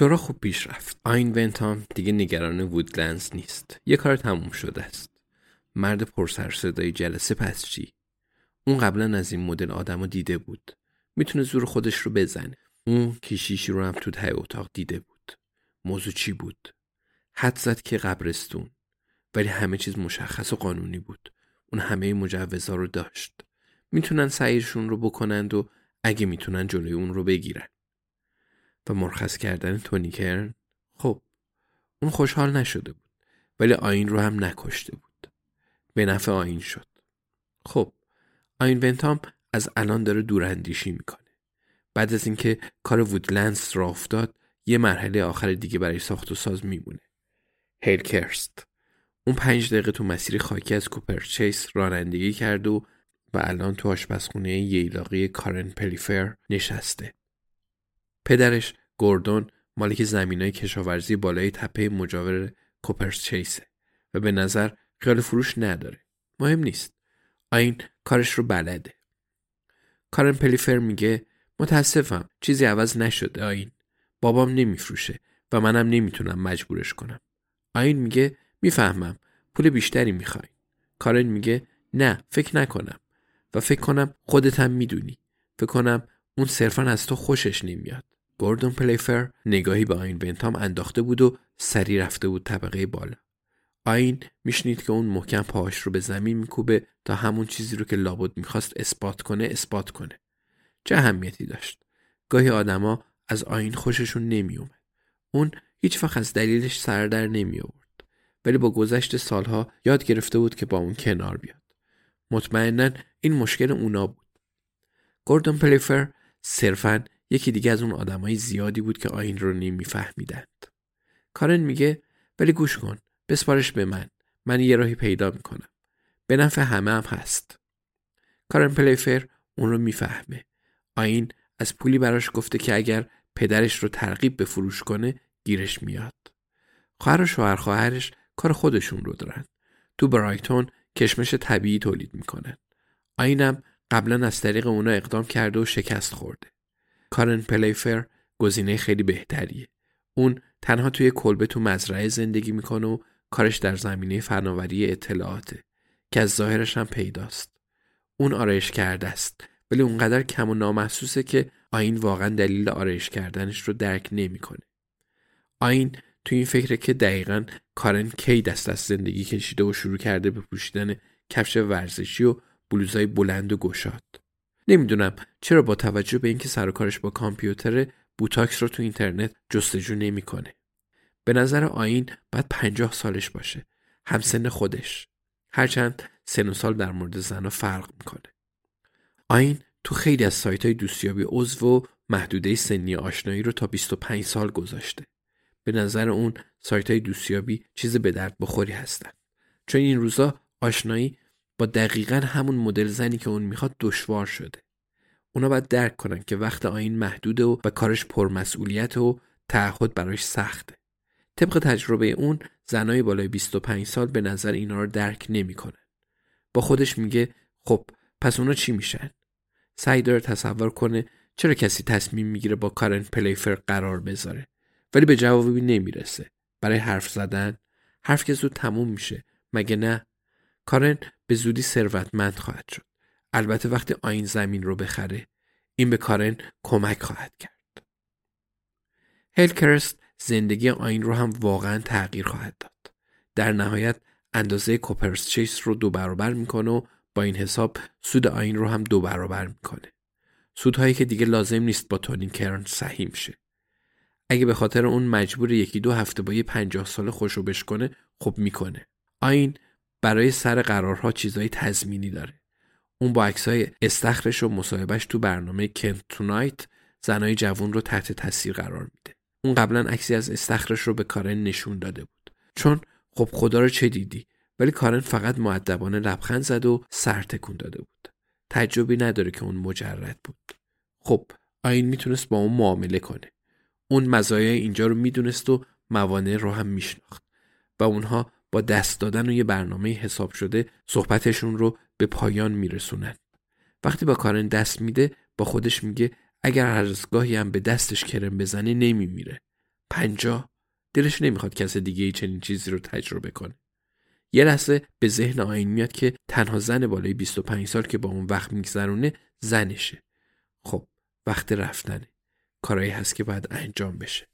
شورا خوب پیش رفت. آین ونتام دیگه نگران وودلندز نیست. یه کار تموم شده است. مرد پرسر صدای جلسه پس چی؟ اون قبلا از این مدل آدمو دیده بود. می‌تونه زور خودش رو بزنه. اون کشیشی رو هم تو ته اتاق دیده بود. موضوع چی بود؟ حد زد که قبرستون. ولی همه چیز مشخص و قانونی بود. اون همه مجوزها رو داشت. می‌تونن سعیشون رو بکنند و اگه می‌تونن جلوی اون رو بگیرن. و مرخص کردن تونی کرن خب اون خوشحال نشده بود ولی آین رو هم نکشته بود. به نفع آین شد. خب آین ونتام از الان داره دوراندیشی می‌کنه. بعد از اینکه کار وودلندز را افتاد یه مرحله آخر دیگه برای ساخت و ساز میمونه. هیل کرست اون پنج دقیقه تو مسیر خاکی از کوپرچیس رانندگی کرد و و الان تو آشپزخونه ییلاقی کارن پلیفر نشسته. پدرش گوردون مالک زمینای کشاورزی بالای تپه مجاور کوپرچیسه و به نظر خیال فروش نداره. مهم نیست. آین کارش رو بلده. کارن پلیفر میگه متاسفم چیزی عوض نشده آین. بابام نمیفروشه و منم نمی‌تونم مجبورش کنم. آین میگه می‌فهمم پول بیشتری می‌خوای. کارن میگه نه فکر نکنم و فکر کنم خودت هم می‌دونی. فکر کنم اون صرفا از تو خوشش نمیاد. گوردون پلیفر نگاهی به آین ونتام انداخته بود و سری رفته بود طبقه بالا. آین میشنید که اون محکم پاهاش رو به زمین میکوبه تا همون چیزی رو که لابد می‌خواست اثبات کنه اثبات کنه. چه اهمیتی داشت؟ گاهی آدما از آین خوششون نمیومد. اون هیچ وقت از دلیلش سر در نمی آورد. ولی با گذشت سالها یاد گرفته بود که با اون کنار بیاد. مطمئنا این مشکل اونا بود. گوردون پلیفر صرفا یکی دیگه از اون آدمای زیادی بود که آین رو نمیفهمیدند. کارن میگه ولی گوش کن بسپارش به من. من یه راهی پیدا می‌کنم. به نفع همه هم هست. کارن پلیفر اون رو می‌فهمه. آین از پولی براش گفته که اگر پدرش رو ترغیب به فروش کنه گیرش میاد. خواهر و شوهر خواهرش کار خودشون رو دارن. تو برایتون کشمش طبیعی تولید می‌کنن. آینم قبلا از طریق اونا اقدام کرده و شکست خورده کارن پلیفر گزینه خیلی بهتریه اون تنها توی کلبه تو مزرعه زندگی می‌کنه و کارش در زمینه فناوری اطلاعاته که از ظاهرش هم پیداست. اون آرایش کرده است ولی اونقدر کم و نامحسوسه که آین واقعا دلیل آرایش کردنش رو درک نمی‌کنه. آین تو این فکره که دقیقا کارن کی دست از زندگی کشیده و شروع کرده به پوشیدن کفش ورزشی و بلوزای بلند و گشاد. نمی‌دونم چرا با توجه به اینکه سر کارش با کامپیوتر بوتاکس رو تو اینترنت جستجو نمی‌کنه. به نظر آین باید پنجاه سالش باشه. همسن خودش. هرچند سن و سال در مورد زنها فرق می‌کنه. آین تو خیلی از سایت های دوستیابی عضو و محدوده سنی آشنایی رو تا 25 سال گذاشته. به نظر اون سایت های دوستیابی چیز به درد بخوری هستن. چون این روزا آشنایی با دقیقا همون مدل زنی که اون می‌خواد دشوار شده. اونا باید درک کنن که وقت آین محدوده و, و کارش پرمسئولیت و تعهد براش سخته. طبق تجربه اون زنای بالای 25 سال به نظر اینا رو درک نمی‌کنن. با خودش میگه خب پس اونا چی میشن؟ سعی داره تصور کنه چرا کسی تصمیم می‌گیره با کارن پلیفر قرار بذاره ولی به جوابی نمی‌رسه. برای حرف زدن حرف که زود تموم میشه مگه نه؟ کارن به زودی ثروتمند خواهد شد. البته وقتی آین زمین رو بخره این به کارن کمک خواهد کرد. هلکرست زندگی آین رو هم واقعا تغییر خواهد داد. در نهایت اندازه کوپرسچیس رو دو برابر می‌کنه و با این حساب سود آین رو هم دو برابر می‌کنه. سودهایی که دیگه لازم نیست با تونی کرن سهیم شه. اگه به خاطر اون مجبور یکی دو هفته با یه پنجاه سال خوشو بشکنه خب می‌کنه. آین برای سر قرارها چیزای تضمینی داره. اون با عکسای استخرش و مصاحبهش تو برنامه کنت تونایت زنای جوون رو تحت تاثیر قرار میده. اون قبلا عکسی از استخرش رو به کارن نشون داده بود. چون خب خدا رو چه دیدی؟ ولی کارن فقط معدبانه لبخند زد و سر تکون داده بود. تجربی نداره که اون مجرد بود. خب آین می‌تونست با اون معامله کنه. اون مزایای اینجا رو می‌دونست و موانع رو هم میشناخت. و اونها با دست دادن و یه برنامه حساب شده صحبتشون رو به پایان میرسونن. وقتی با کارن دست میده با خودش میگه اگر هر گاهی هم به دستش کرم بزنه نمیمیره. پنجاه دلش نمی‌خواد کس دیگه ای چنین چیزی رو تجربه کنه. یه لحظه به ذهن آین میاد که تنها زن بالای 25 سال که با اون وقت میگذرونه زنشه. خب وقت رفتنه. کارایی هست که باید انجام بشه.